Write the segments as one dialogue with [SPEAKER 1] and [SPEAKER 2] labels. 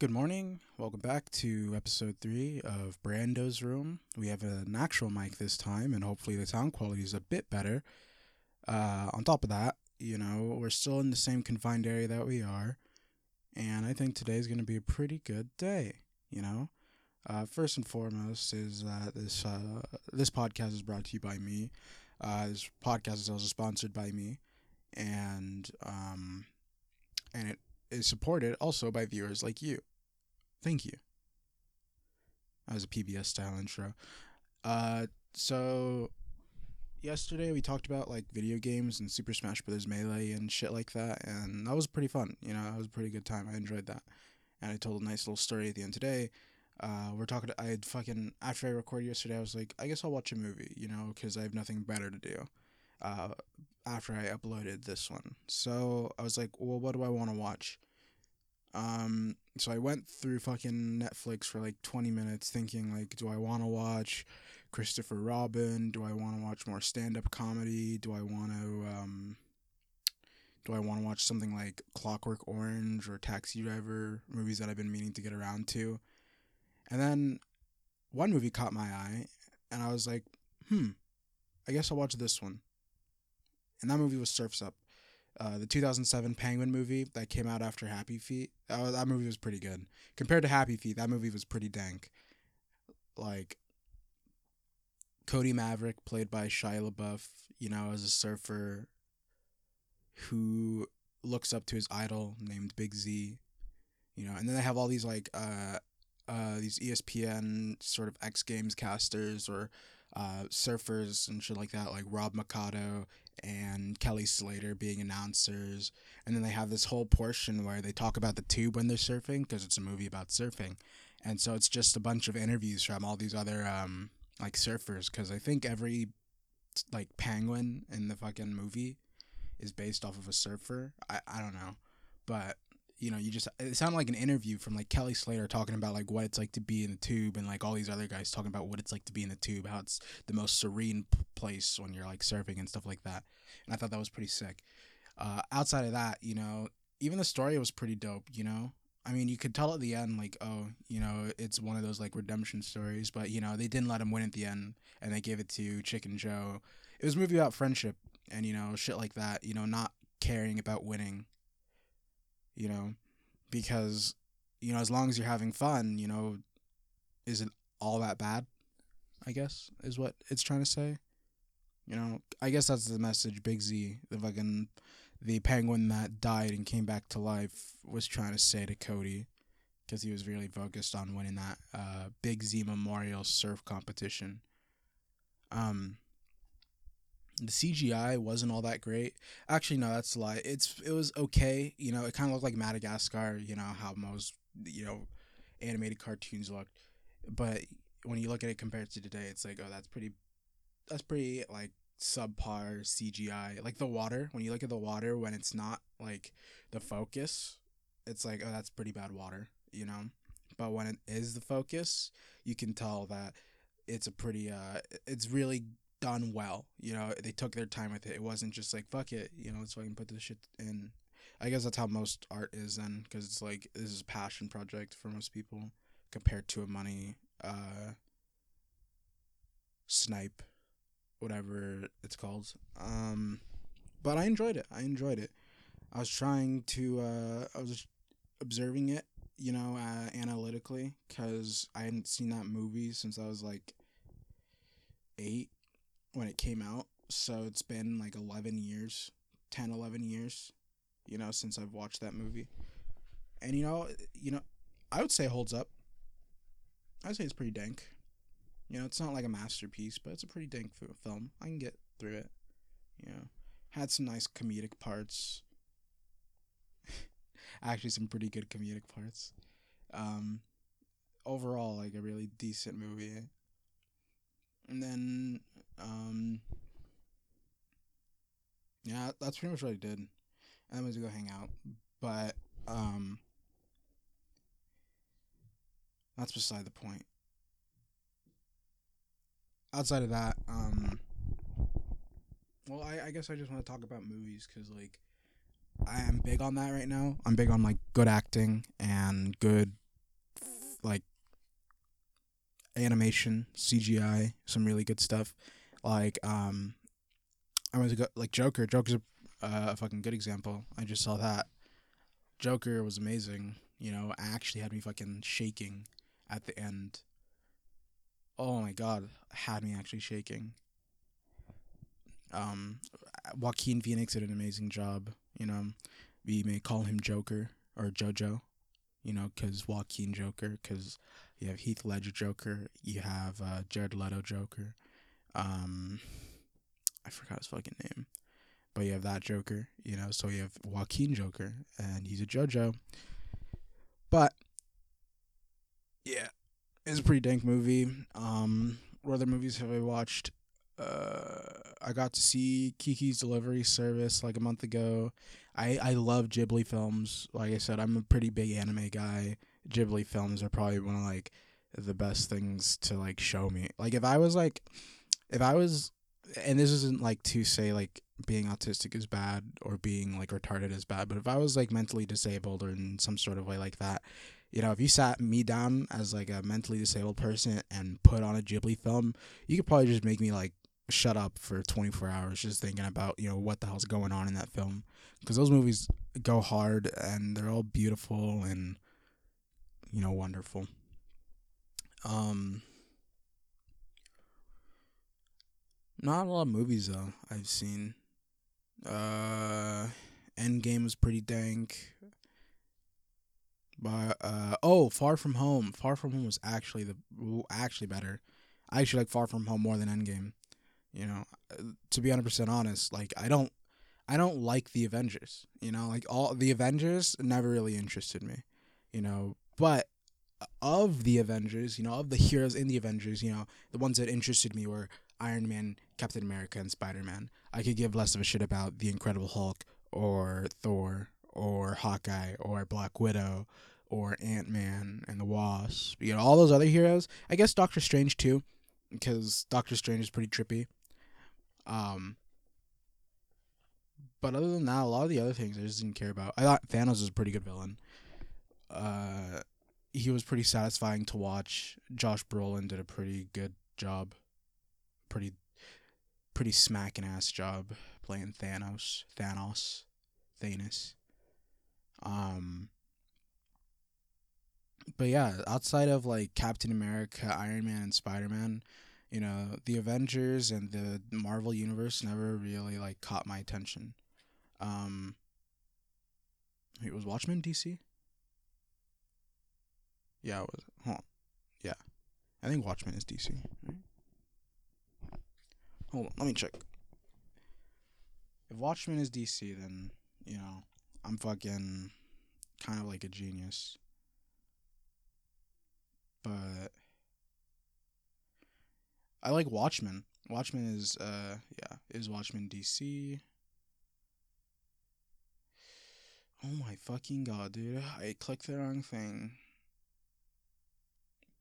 [SPEAKER 1] Good morning. Welcome back to episode three of Brando's Room. We have an actual mic this time, and hopefully the sound quality is a bit better. Uh, on top of that, you know, we're still in the same confined area that we are, and I think today's going to be a pretty good day. You know, uh, first and foremost is that this uh, this podcast is brought to you by me. Uh, this podcast is also sponsored by me, and um, and it is supported also by viewers like you. Thank you. That was a PBS style intro. Uh, so yesterday we talked about like video games and Super Smash Bros. Melee and shit like that, and that was pretty fun. You know, that was a pretty good time. I enjoyed that, and I told a nice little story at the end today. Uh, we're talking. I had fucking after I recorded yesterday, I was like, I guess I'll watch a movie. You know, because I have nothing better to do. Uh, after I uploaded this one, so I was like, well, what do I want to watch? Um, so I went through fucking Netflix for like 20 minutes thinking like do I want to watch Christopher Robin? Do I want to watch more stand-up comedy? Do I want to um do I want to watch something like Clockwork Orange or Taxi Driver, movies that I've been meaning to get around to? And then one movie caught my eye and I was like, "Hmm, I guess I'll watch this one." And that movie was Surfs Up. Uh, the 2007 Penguin movie that came out after Happy Feet. Uh, that movie was pretty good compared to Happy Feet. That movie was pretty dank. Like Cody Maverick, played by Shia LaBeouf, you know, as a surfer who looks up to his idol named Big Z, you know, and then they have all these like uh, uh, these ESPN sort of X Games casters or uh, surfers and shit like that, like Rob Machado and Kelly Slater being announcers. And then they have this whole portion where they talk about the tube when they're surfing because it's a movie about surfing. And so it's just a bunch of interviews from all these other um, like surfers because I think every like penguin in the fucking movie is based off of a surfer. I, I don't know. But you know, you just it sounded like an interview from like Kelly Slater talking about like what it's like to be in the tube, and like all these other guys talking about what it's like to be in the tube, how it's the most serene place when you're like surfing and stuff like that. And I thought that was pretty sick. Uh, outside of that, you know, even the story was pretty dope. You know, I mean, you could tell at the end like, oh, you know, it's one of those like redemption stories, but you know, they didn't let him win at the end, and they gave it to Chicken Joe. It was a movie about friendship and you know shit like that. You know, not caring about winning you know, because you know as long as you're having fun, you know, is it all that bad? I guess is what it's trying to say. You know, I guess that's the message Big Z, the fucking the penguin that died and came back to life, was trying to say to Cody, because he was really focused on winning that uh, Big Z Memorial Surf competition. Um, the CGI wasn't all that great. Actually, no, that's a lie. It's it was okay. You know, it kind of looked like Madagascar. You know how most you know animated cartoons looked, but when you look at it compared to today, it's like oh, that's pretty, that's pretty like subpar CGI. Like the water, when you look at the water when it's not like the focus, it's like oh, that's pretty bad water. You know, but when it is the focus, you can tell that it's a pretty uh, it's really done well. You know, they took their time with it. It wasn't just like fuck it, you know, I can put this shit in. I guess that's how most art is then, because it's like this is a passion project for most people compared to a money uh snipe, whatever it's called. Um, but I enjoyed it. I enjoyed it. I was trying to. Uh, I was observing it, you know, uh, analytically, because I hadn't seen that movie since I was like eight when it came out. So it's been like 11 years, 10, 11 years, you know, since I've watched that movie. And you know, you know, I would say holds up. I'd say it's pretty dank. You know, it's not like a masterpiece, but it's a pretty dank film. I can get through it. You know, had some nice comedic parts. Actually, some pretty good comedic parts. Um, overall, like a really decent movie. And then um, yeah, that's pretty much what I did. And then went to go hang out. But um, that's beside the point. Outside of that, um, well, I, I guess I just want to talk about movies because like I am big on that right now. I'm big on like good acting and good like animation, CGI, some really good stuff. Like um, I go like Joker. Joker's a, uh, a fucking good example. I just saw that. Joker was amazing. You know, actually had me fucking shaking at the end. Oh my god, had me actually shaking. Um, Joaquin Phoenix did an amazing job. You know, we may call him Joker or JoJo. You know, because Joaquin Joker, because you have Heath Ledger Joker, you have uh, Jared Leto Joker. Um, I forgot his fucking name, but you have that Joker. You know, so you have Joaquin Joker, and he's a JoJo. But yeah, it's a pretty dank movie. Um, what other movies have I watched? Uh, I got to see Kiki's Delivery Service like a month ago. I I love Ghibli films. Like I said, I'm a pretty big anime guy. Ghibli films are probably one of like the best things to like show me. Like if I was like if I was and this isn't like to say like being autistic is bad or being like retarded is bad, but if I was like mentally disabled or in some sort of way like that, you know, if you sat me down as like a mentally disabled person and put on a Ghibli film, you could probably just make me like shut up for 24 hours just thinking about, you know, what the hell's going on in that film. Because those movies go hard and they're all beautiful and, you know, wonderful. Um, not a lot of movies though I've seen. Uh, Endgame was pretty dank. But uh oh, Far From Home. Far From Home was actually the actually better. I actually like Far From Home more than Endgame. You know, uh, to be hundred percent honest, like I don't, I don't like the Avengers. You know, like all the Avengers never really interested me. You know, but of the Avengers, you know, of the heroes in the Avengers, you know, the ones that interested me were Iron Man, Captain America, and Spider Man. I could give less of a shit about the Incredible Hulk or Thor or Hawkeye or Black Widow or Ant Man and the Wasp. You know, all those other heroes. I guess Doctor Strange too, because Doctor Strange is pretty trippy. Um, but other than that, a lot of the other things I just didn't care about. I thought Thanos was a pretty good villain. Uh, he was pretty satisfying to watch. Josh Brolin did a pretty good job. Pretty, pretty smacking ass job playing Thanos. Thanos, Thanos. Um. But yeah, outside of like Captain America, Iron Man, and Spider Man, you know, the Avengers and the Marvel universe never really like caught my attention. Um. It was Watchmen DC. Yeah, it was. On. Yeah, I think Watchmen is DC. Right? Hold on, let me check. If Watchmen is DC, then you know I'm fucking kind of like a genius. But I like Watchmen. Watchmen is uh yeah, is Watchmen DC. Oh my fucking god, dude. I clicked the wrong thing.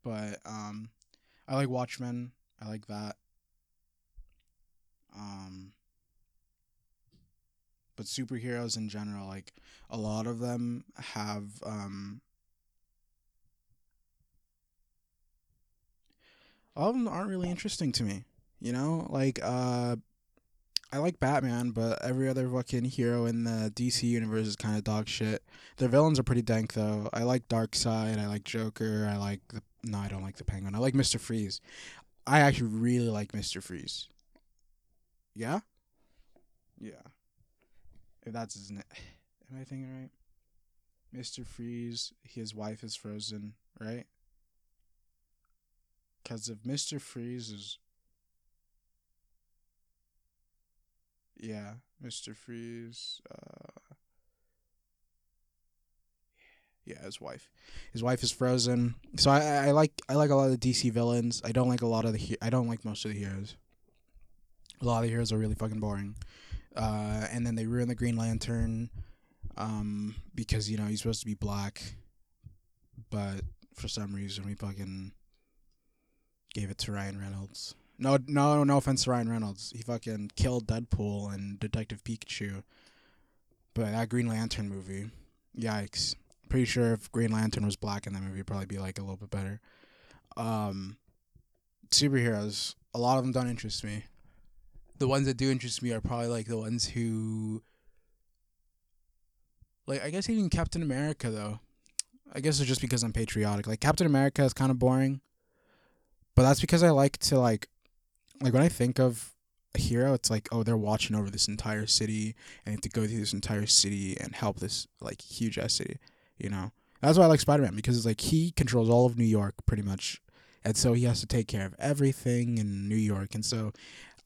[SPEAKER 1] But um I like Watchmen. I like that. Um but superheroes in general, like a lot of them have um all of them aren't really interesting to me. You know, like uh I like Batman, but every other fucking hero in the DC universe is kind of dog shit. Their villains are pretty dank though. I like Darkseid, I like Joker, I like the no, I don't like the Penguin. I like Mister Freeze. I actually really like Mister Freeze. Yeah. Yeah. If that's his name, am I thinking right? Mister Freeze. His wife is frozen, right? Because if Mister Freeze is Yeah, Mr. Freeze. Uh, yeah, his wife. His wife is frozen. So I, I like I like a lot of the DC villains. I don't like a lot of the I don't like most of the heroes. A lot of the heroes are really fucking boring. Uh, and then they ruin the Green Lantern, um, because you know he's supposed to be black, but for some reason we fucking gave it to Ryan Reynolds. No, no, no offense to Ryan Reynolds. He fucking killed Deadpool and Detective Pikachu. But that Green Lantern movie, yikes. Pretty sure if Green Lantern was black in that movie, it'd probably be like a little bit better. Um, superheroes, a lot of them don't interest me. The ones that do interest me are probably like the ones who, like I guess even Captain America though. I guess it's just because I'm patriotic. Like Captain America is kind of boring, but that's because I like to like, like when I think of a hero, it's like oh they're watching over this entire city and have to go through this entire city and help this like huge ass city. You know that's why I like Spider Man because it's like he controls all of New York pretty much, and so he has to take care of everything in New York, and so.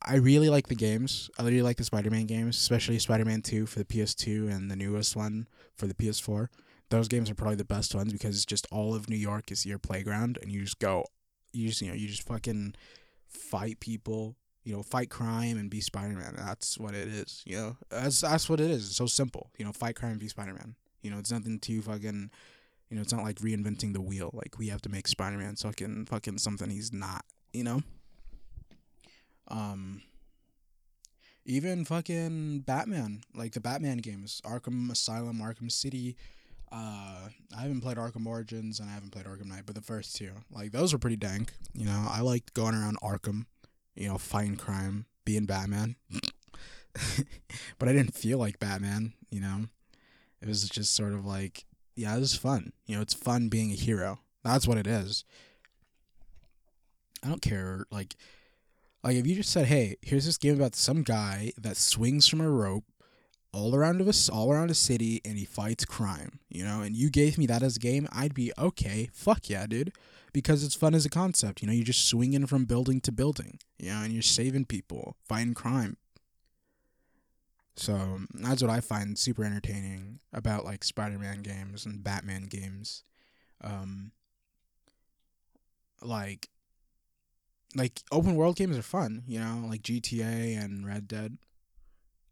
[SPEAKER 1] I really like the games. I really like the Spider-Man games, especially Spider-Man 2 for the PS2 and the newest one for the PS4 those games are probably the best ones because it's just all of New York is your playground and you just go you just you know you just fucking fight people you know fight crime and be Spider-Man. That's what it is you know? That's that's what it is. It's so simple you know fight crime and be Spider-Man. You know it's nothing too fucking you know it's not like reinventing the wheel. Like we have to make Spider-Man fucking fucking something he's not you know um even fucking Batman, like the Batman games, Arkham Asylum, Arkham City, uh, I haven't played Arkham Origins and I haven't played Arkham Knight, but the first two, like those were pretty dank. You know, I liked going around Arkham, you know, fighting crime, being Batman. but I didn't feel like Batman. You know, it was just sort of like, yeah, it was fun. You know, it's fun being a hero. That's what it is. I don't care. Like, like if you just said, "Hey, here's this game about some guy that swings from a rope all around of us, all around a city, and he fights crime, you know. And you gave me that as a game, I'd be okay. Fuck yeah, dude, because it's fun as a concept. You know, you're just swinging from building to building, you know, and you're saving people, fighting crime. So that's what I find super entertaining about like Spider-Man games and Batman games. Um, like, like open world games are fun, you know, like GTA and Red Dead.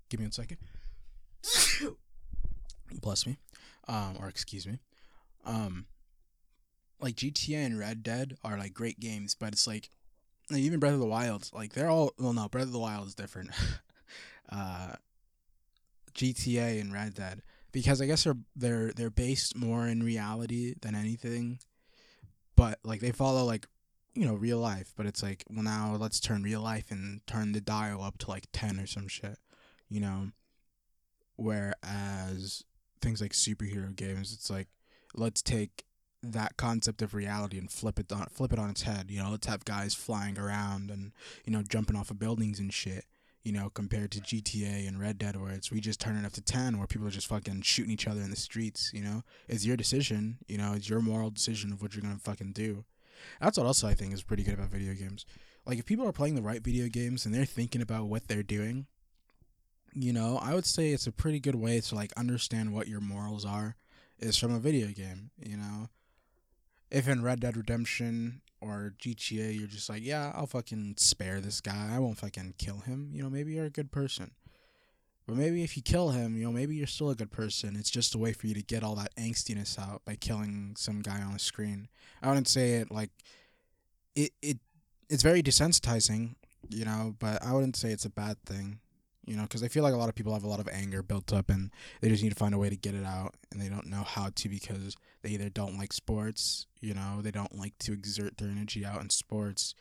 [SPEAKER 1] Give me a second. bless me, um, or excuse me, um, like GTA and Red Dead are like great games, but it's like, like even Breath of the Wild, like they're all well, no, Breath of the Wild is different. uh, GTA and Red Dead because I guess they're they're they're based more in reality than anything, but like they follow like you know real life, but it's like well now let's turn real life and turn the dial up to like ten or some shit, you know Whereas things like superhero games, it's like let's take that concept of reality and flip it on flip it on its head. You know, let's have guys flying around and you know jumping off of buildings and shit. You know, compared to GTA and Red Dead, where it's we just turn it up to ten, where people are just fucking shooting each other in the streets. You know, it's your decision. You know, it's your moral decision of what you're gonna fucking do. That's what also I think is pretty good about video games. Like if people are playing the right video games and they're thinking about what they're doing, you know, I would say it's a pretty good way to like understand what your morals are is from a video game, you know. If in Red Dead Redemption or GTA you're just like, yeah, I'll fucking spare this guy. I won't fucking kill him. You know, maybe you're a good person. But maybe if you kill him, you know, maybe you're still a good person. It's just a way for you to get all that angstiness out by killing some guy on a screen. I wouldn't say it like it it it's very desensitizing, you know, but I wouldn't say it's a bad thing you know, because I feel like a lot of people have a lot of anger built up and they just need to find a way to get it out and they don't know how to because they either don't like sports, you know, they don't like to exert their energy out in sports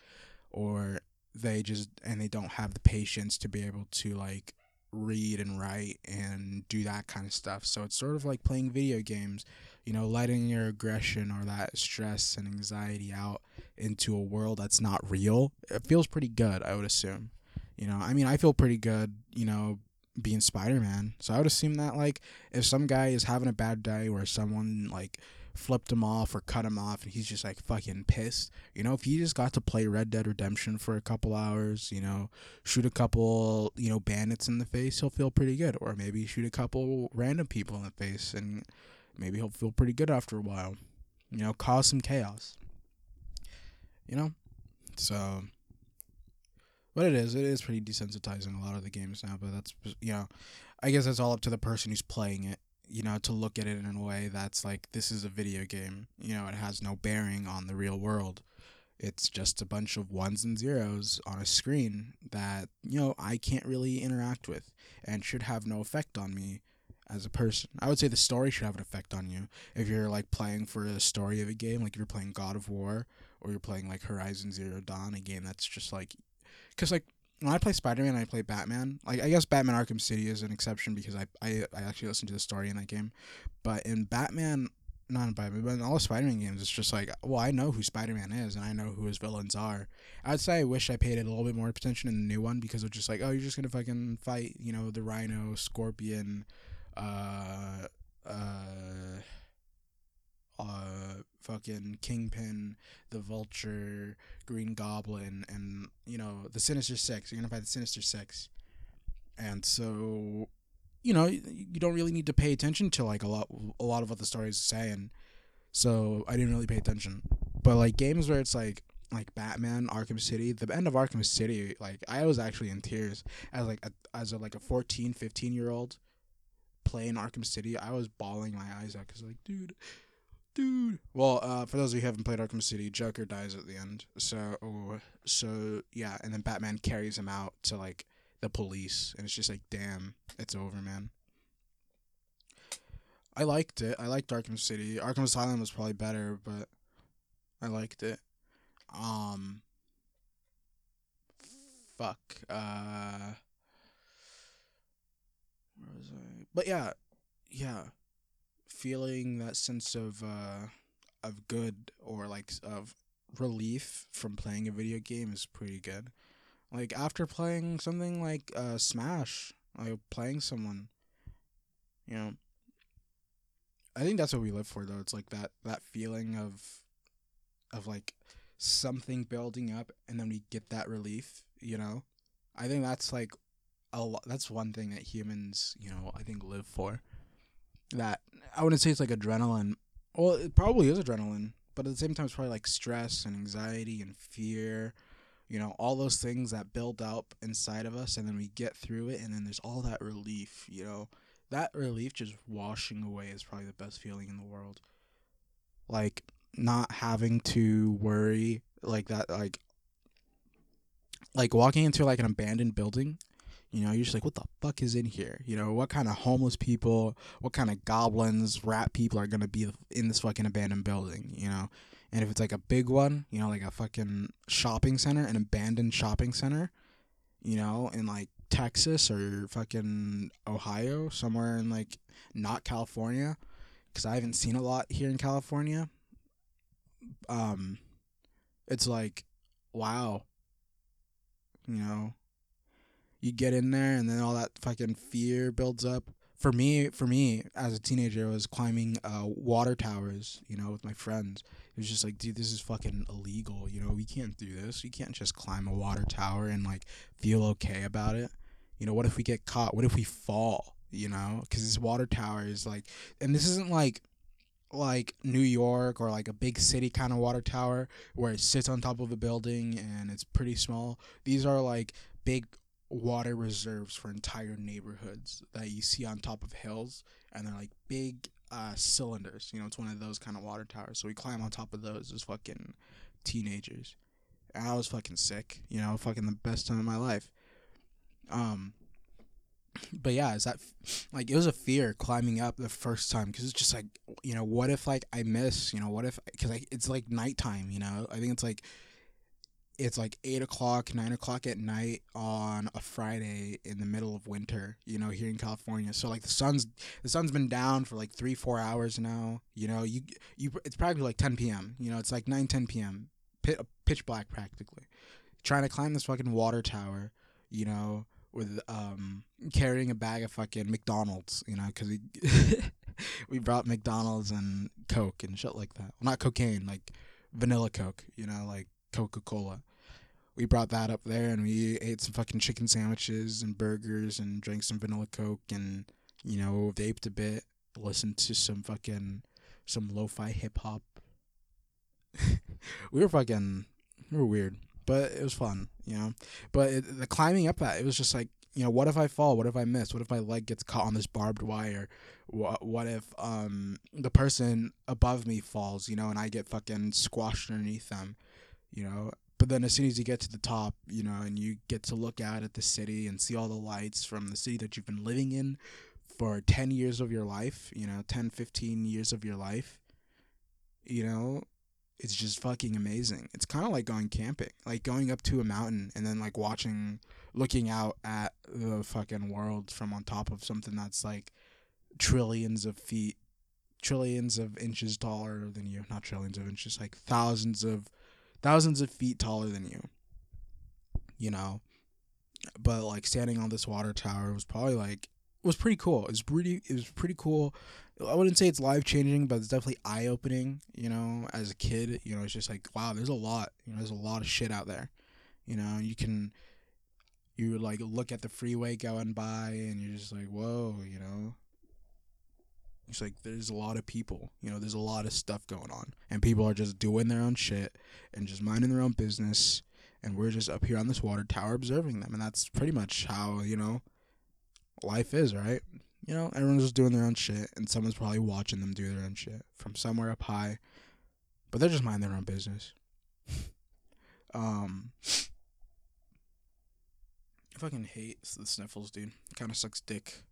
[SPEAKER 1] or they just and they don't have the patience to be able to like read and write and do that kind of stuff. So it's sort of like playing video games, you know, letting your aggression or that stress and anxiety out into a world that's not real. It feels pretty good, I would assume. You know, I mean, I feel pretty good, you know, being Spider Man. So I would assume that, like, if some guy is having a bad day where someone, like, flipped him off or cut him off and he's just, like, fucking pissed, you know, if he just got to play Red Dead Redemption for a couple hours, you know, shoot a couple, you know, bandits in the face, he'll feel pretty good. Or maybe shoot a couple random people in the face and maybe he'll feel pretty good after a while. You know, cause some chaos. You know? So but it is. It is pretty desensitizing a lot of the games now. But that's you know, I guess that's all up to the person who's playing it. You know, to look at it in a way that's like this is a video game. You know, it has no bearing on the real world. It's just a bunch of ones and zeros on a screen that you know I can't really interact with and should have no effect on me as a person. I would say the story should have an effect on you. If you're like playing for the story of a game, like if you're playing God of War or you're playing like Horizon Zero Dawn, a game that's just like, because like when I play Spider Man, I play Batman. Like I guess Batman Arkham City is an exception because I I, I actually listen to the story in that game, but in Batman. Not in Batman, but in all the Spider-Man games, it's just like, well, I know who Spider-Man is, and I know who his villains are. I'd say I wish I paid it a little bit more attention in the new one because it's just like, oh, you're just gonna fucking fight, you know, the Rhino, Scorpion, uh, uh, uh, fucking Kingpin, the Vulture, Green Goblin, and you know the Sinister Six. You're gonna fight the Sinister Six, and so, you know, you don't really need to pay attention to like a lot, a lot of what the story is saying. So I didn't really pay attention. But like games where it's like like Batman Arkham City, the end of Arkham City, like I was actually in tears as like a, as a like a 14, 15 year old playing Arkham City. I was bawling my eyes out cuz like dude dude. Well, uh, for those of you who haven't played Arkham City, Joker dies at the end. So, so yeah, and then Batman carries him out to like the police, and it's just like, damn, it's over, man. I liked it. I liked Arkham City. Arkham Asylum was probably better, but I liked it. Um, fuck. Uh, where was I? But yeah, yeah feeling that sense of uh, of good or like of relief from playing a video game is pretty good. Like after playing something like uh, Smash, like playing someone, you know. I think that's what we live for, though. It's like that that feeling of of like something building up, and then we get that relief. You know, I think that's like a lot. That's one thing that humans, you know, I think live for that I wouldn't say it's like adrenaline. Well, it probably is adrenaline, but at the same time, it's probably like stress and anxiety and fear. You know, all those things that build up inside of us, and then we get through it, and then there's all that relief. You know, that relief just washing away is probably the best feeling in the world. Like not having to worry like that, like like walking into like an abandoned building you know, you're just like, what the fuck is in here? You know, what kind of homeless people, what kind of goblins, rat people are gonna be in this fucking abandoned building? You know, and if it's like a big one, you know, like a fucking shopping center, an abandoned shopping center, you know, in like Texas or fucking Ohio, somewhere in like not California, because I haven't seen a lot here in California. Um, it's like, wow, you know, you get in there and then all that fucking fear builds up. For me, for me as a teenager, I was climbing uh, water towers, you know, with my friends. It was just like, dude, this is fucking illegal. You know, we can't do this. We can't just climb a water tower and like feel okay about it. You know, what if we get caught? What if we fall? You know, because this water tower is like, and this isn't like like New York or like a big city kind of water tower where it sits on top of a building and it's pretty small. These are like big water reserves for entire neighborhoods that you see on top of hills and they're like big uh, cylinders. You know it's one of those kind of water towers so we climb on top of those as fucking teenagers. And i was fucking sick you know fucking the best time of my life. Um but yeah is that like it was a fear climbing up the first time because it's just like you know what if like i miss you know what if because like it's like nighttime you know? I think it's like it's like eight o'clock, nine o'clock at night on a Friday in the middle of winter, you know, here in California. So like the sun's the sun's been down for like three, four hours now. You know, you you it's probably like 10 p.m. You know, it's like 9, 10 p.m. Pit, pitch black practically. Trying to climb this fucking water tower, you know, with um carrying a bag of fucking McDonald's, you know, because we we brought McDonald's and Coke and shit like that. Well, not cocaine, like vanilla Coke, you know, like Coca Cola we brought that up there and we ate some fucking chicken sandwiches and burgers and drank some vanilla coke and you know vaped a bit listened to some fucking some lo-fi hip-hop. We were fucking we were weird but it was fun you know? But it, the climbing up that it was just like you know what if i fall? What if i miss? What if my leg gets caught on this barbed wire? What, what if um the person above me falls you know and i get fucking squashed underneath them you know but then as soon as you get to the top, you know, and you get to look out at the city and see all the lights from the city that you've been living in for 10 years of your life, you know, 10, 15 years of your life, you know, it's just fucking amazing. It's kind of like going camping, like going up to a mountain and then like watching, looking out at the fucking world from on top of something that's like trillions of feet, trillions of inches taller than you. Not trillions of inches, like thousands of, thousands of feet taller than you. You know, but like standing on this water tower was probably like was pretty cool. It was pretty it was pretty cool. I wouldn't say it's life changing, but it's definitely eye opening. You know, as a kid, you know, it's just like wow, there's a lot. You know, there's a lot of shit out there. You know, you can you would like look at the freeway going by, and you're just like, whoa, you know. It's like there's a lot of people. You know, there's a lot of stuff going on, and people are just doing their own shit and just minding their own business. And we're just up here on this water tower observing them, and that's pretty much how you know life is, right? You know, everyone's just doing their own shit, and someone's probably watching them do their own shit from somewhere up high, but they're just minding their own business. um, I fucking hate the sniffles, dude. Kind of sucks dick.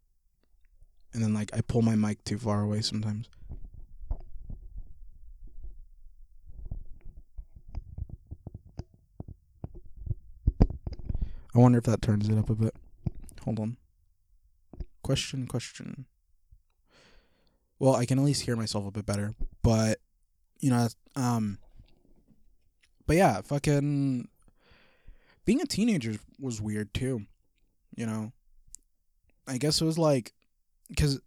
[SPEAKER 1] And then like I pull my mic too far away sometimes. I wonder if that turns it up a bit. Hold on. Question, question. Well, I can at least hear myself a bit better, but you know, um, but yeah, fucking being a teenager was weird too. You know, I guess it was like, cause,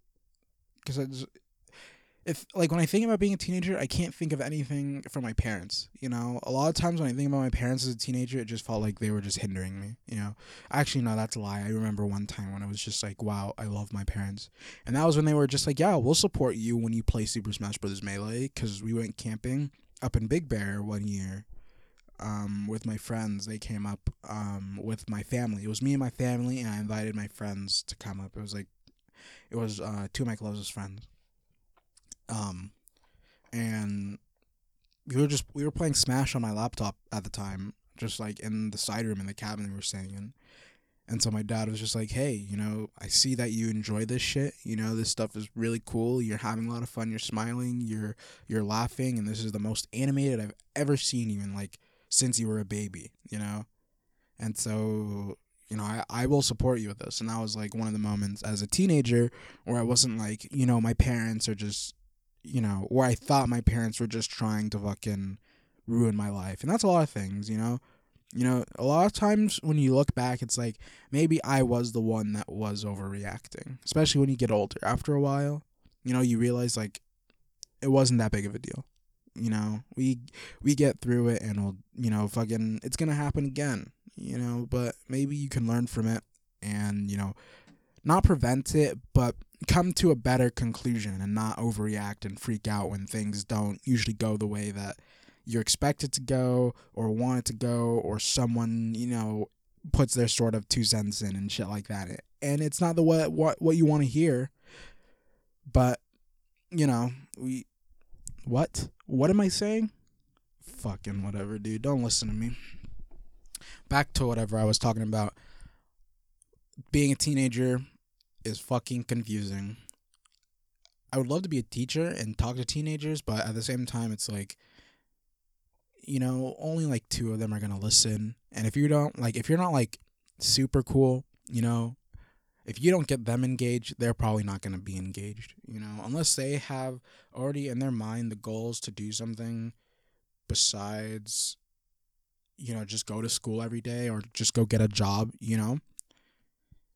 [SPEAKER 1] cause I just, if like when I think about being a teenager, I can't think of anything from my parents. You know, a lot of times when I think about my parents as a teenager, it just felt like they were just hindering me. You know, actually, no, that's a lie. I remember one time when I was just like, "Wow, I love my parents," and that was when they were just like, "Yeah, we'll support you when you play Super Smash Bros. Melee," because we went camping up in Big Bear one year. Um, with my friends, they came up um, with my family. It was me and my family, and I invited my friends to come up. It was like, it was uh, two of my closest friends um, and we were just we were playing Smash on my laptop at the time, just like in the side room in the cabin we were staying in. And so my dad was just like, "Hey, you know, I see that you enjoy this shit. You know, this stuff is really cool. You're having a lot of fun. You're smiling. You're you're laughing, and this is the most animated I've ever seen you in like since you were a baby. You know, and so you know, I, I will support you with this. And that was like one of the moments as a teenager where I wasn't like, you know, my parents are just you know, where I thought my parents were just trying to fucking ruin my life. And that's a lot of things, you know. You know, a lot of times when you look back, it's like maybe I was the one that was overreacting, especially when you get older. After a while, you know, you realize like it wasn't that big of a deal. You know, we we get through it and we'll, you know, fucking it's to happen again, you know, but maybe you can learn from it and, you know, not prevent it, but come to a better conclusion and not overreact and freak out when things don't usually go the way that you're expected to go or want it to go or someone you know puts their sort of two cents in and shit like that. And it's not the what what, what you want to hear but you know we what what am i saying fucking whatever dude don't listen to me back to whatever i was talking about being a teenager is fucking confusing. I would love to be a teacher and talk to teenagers, but at the same time, it's like, you know, only like two of them are gonna listen. And if you don't like, if you're not like super cool, you know, if you don't get them engaged, they're probably not gonna be engaged. You know, unless they have already in their mind the goals to do something besides, you know, just go to school every day or just go get a job. You know,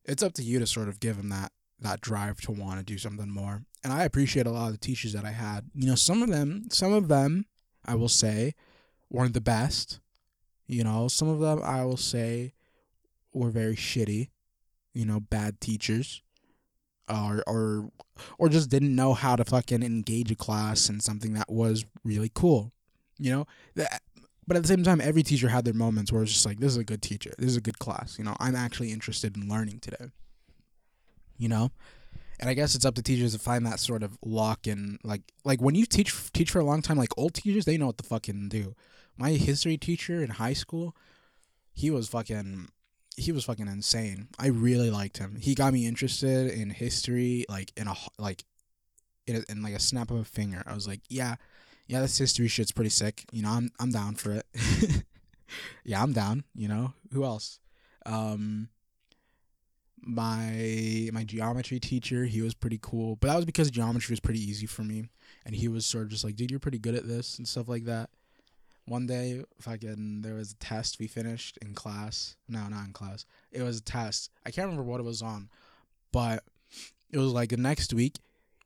[SPEAKER 1] it's up to you to sort of give them that that drive to want to do something more. And I appreciate a lot of the teachers that I had. You know, some of them, some of them, I will say, weren't the best. You know, some of them I will say were very shitty. You know, bad teachers, or or or just didn't know how to fucking engage a class in something that was really cool. You know, that but at the same time, every teacher had their moments where it's just like, this is a good teacher. This is a good class. You know, I'm actually interested in learning today. You know? And I guess it's up to teachers to find that sort of lock in like like when you teach teach for a long time, like old teachers, they know what the fucking do. My history teacher in high school, he was fucking he was fucking insane. I really liked him. He got me interested in history, like in a like, in, a, in like a snap of a finger. I was like, yeah, yeah, this history shit's pretty sick. You know, I'm I'm down for it. yeah, I'm down. You know, who else? Um, my my geometry teacher, he was pretty cool, but that was because geometry was pretty easy for me, and he was sort of just like, dude, you're pretty good at this and stuff like that. One day, fucking, there was a test we finished in class. No, not in class. It was a test. I can't remember what it was on, but it was like the next week.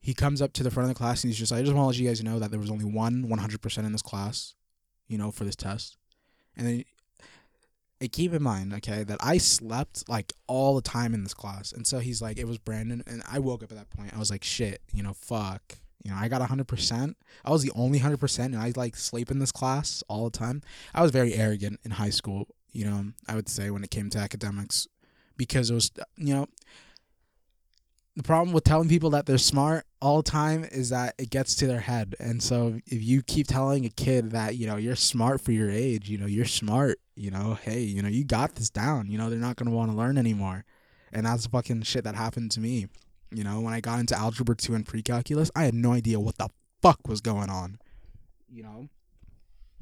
[SPEAKER 1] He comes up to the front of the class and he's just, like I just want to let you guys know that there was only one 100% in this class, you know, for this test. And then and keep in mind, okay, that I slept like all the time in this class. And so he's like, it was Brandon. And I woke up at that point. I was like, shit, you know, fuck. You know, I got 100%. I was the only 100%, and I like sleep in this class all the time. I was very arrogant in high school, you know, I would say when it came to academics because it was, you know, the problem with telling people that they're smart all the time is that it gets to their head. And so if you keep telling a kid that, you know, you're smart for your age, you know, you're smart, you know, hey, you know, you got this down, you know, they're not going to want to learn anymore. And that's fucking shit that happened to me. You know, when I got into algebra 2 and pre-calculus, I had no idea what the fuck was going on. You know?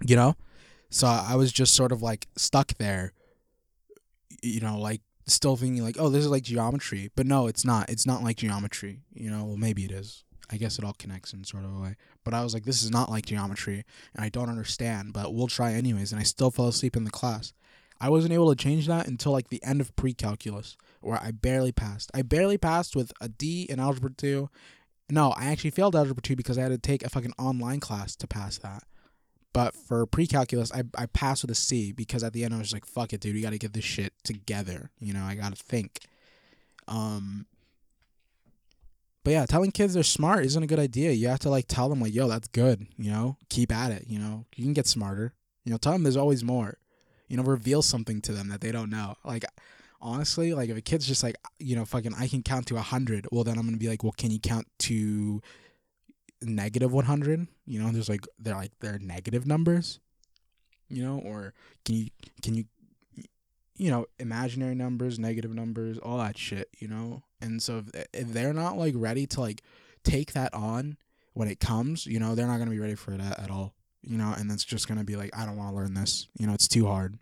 [SPEAKER 1] You know? So I was just sort of like stuck there. You know, like still thinking like, oh, this is like geometry, but no, it's not. It's not like geometry. You know, well, maybe it is. I guess it all connects in sort of a way. But I was like, this is not like geometry, and I don't understand. But we'll try anyways. And I still fell asleep in the class. I wasn't able to change that until like the end of pre-calculus, where I barely passed. I barely passed with a D in algebra two. No, I actually failed algebra two because I had to take a fucking online class to pass that. But for pre-calculus, I, I passed with a C because at the end I was like, fuck it, dude, you got to get this shit together. You know, I got to think. Um, but yeah, telling kids they're smart isn't a good idea. You have to like tell them like, yo, that's good. You know, keep at it. You know, you can get smarter. You know, tell them there's always more. You know, reveal something to them that they don't know. Like, honestly, like if a kid's just like, you know, fucking, I can count to a hundred. Well, then I'm gonna be like, well, can you count to negative 100 you know there's like they're like they're negative numbers you know or can you can you you know imaginary numbers negative numbers all that shit you know and so if, if they're not like ready to like take that on when it comes you know they're not to be ready for it at, at all you know and it's just to be like i don't want to learn this you know it's too hard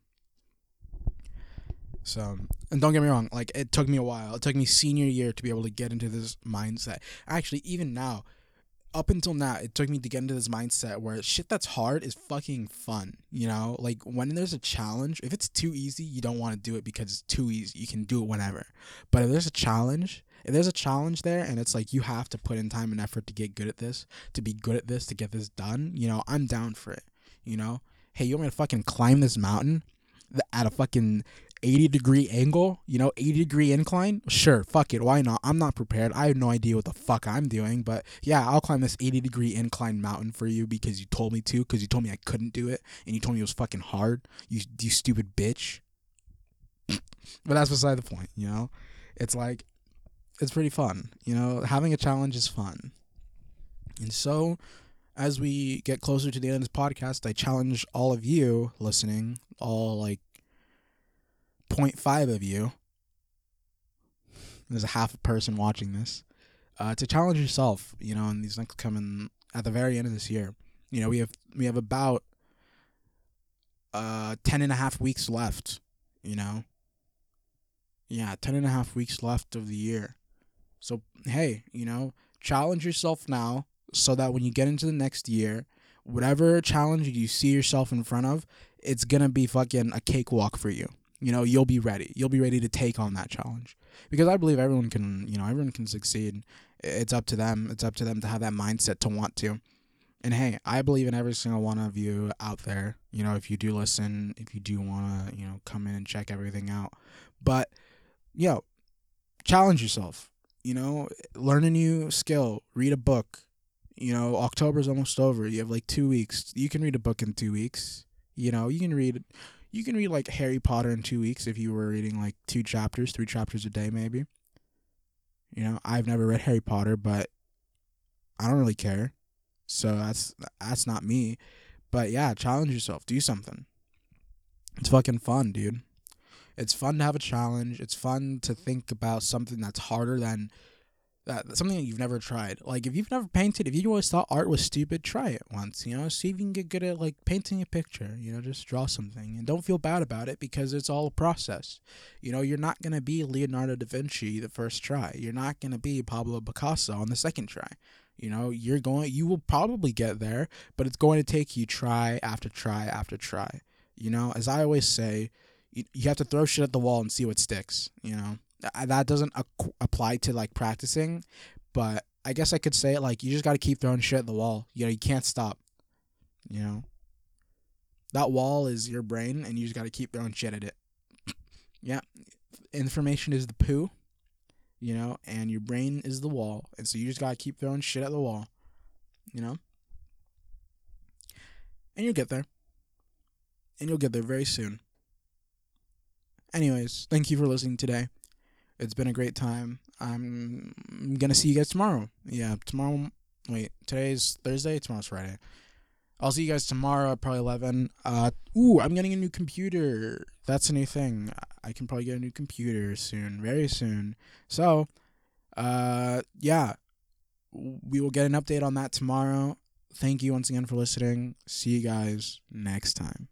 [SPEAKER 1] so and don't get me wrong like it took me a while it took me senior year to be able to get into this mindset actually even now up until now, it took me to get into this mindset where shit that's hard is fucking fun. You know, like when there's a challenge, if it's too easy, you don't want to do it because it's too easy. You can do it whenever. But if there's a challenge, there's a challenge there and it's like you have to put in time and effort to get good at this, to be good at this, to get this done, you know, I'm down for it. You know, hey, you want me to fucking climb this mountain at a fucking 80 degree angle, you know, 80 degree incline, sure, fuck it, why not? I'm not prepared. I have no idea what the fuck I'm doing, but yeah, I'll climb this 80 degree incline mountain for you because you told me to, because you told me I couldn't do it, and you told me it was fucking hard. You, you stupid bitch. but that's beside the point, you know? It's like, it's pretty fun, you know? Having a challenge is fun. And so, as we get closer to the end of this podcast, I challenge all of you listening, all like 0.5 of you, there's a half a person watching this, uh, to challenge yourself, you know, and these next coming at the very end of this year. You know, we have we have about uh 10 and a half weeks left, you know. Yeah, 10 and a half weeks left of the year. So, hey, you know, challenge yourself now so that when you get into the next year, whatever challenge you see yourself in front of, it's going to be fucking a cakewalk for you. You know you'll be ready. You'll be ready to take on that challenge. Because i believe everyone can you know everyone can succeed. It's up to them. It's up to them to have that mindset to want to. And hey i believe in every single one of you out there. You know if you do listen if you do want to you know come in and check everything out. But yo know, challenge yourself you know learn a new skill read a book you know october's almost over you have like two weeks you can read a book in two weeks you know you can read you can read like Harry Potter in two weeks if you were reading like two chapters, three chapters a day, maybe. You know, I've never read Harry Potter, but I don't really care. So that's that's not me. But yeah, challenge yourself. Do something. It's fucking fun, dude. It's fun to have a challenge. It's fun to think about something that's harder than that something that you've never tried. Like if you've never painted, if you always thought art was stupid, try it once. You know, see if you can get good at like painting a picture. You know, just draw something and don't feel bad about it because it's all a process. You know, you're not gonna be Leonardo da Vinci the first try. You're not gonna be Pablo Picasso on the second try. You know, you're going. You will probably get there, but it's going to take you try after try after try. You know, as I always say, you, you have to throw shit at the wall and see what sticks. You know, that doesn't apply to like practicing, but I guess I could say it like you just got to keep throwing shit at the wall. You know, you can't stop. You know, that wall is your brain, and you just got to keep throwing shit at it. yeah, information is the poo. You know, and your brain is the wall, and so you just gotta keep throwing shit at the wall. You know, and you'll get there. And you'll get there very soon. Anyways, thank you for listening today. It's been a great time. I'm gonna see you guys tomorrow. Yeah, tomorrow. Wait, today's Thursday. Tomorrow's Friday. I'll see you guys tomorrow at probably eleven. Uh, ooh, I'm getting a new computer. That's a new thing. I can probably get a new computer soon, very soon. So, uh, yeah, we will get an update on that tomorrow. Thank you once again for listening. See you guys next time.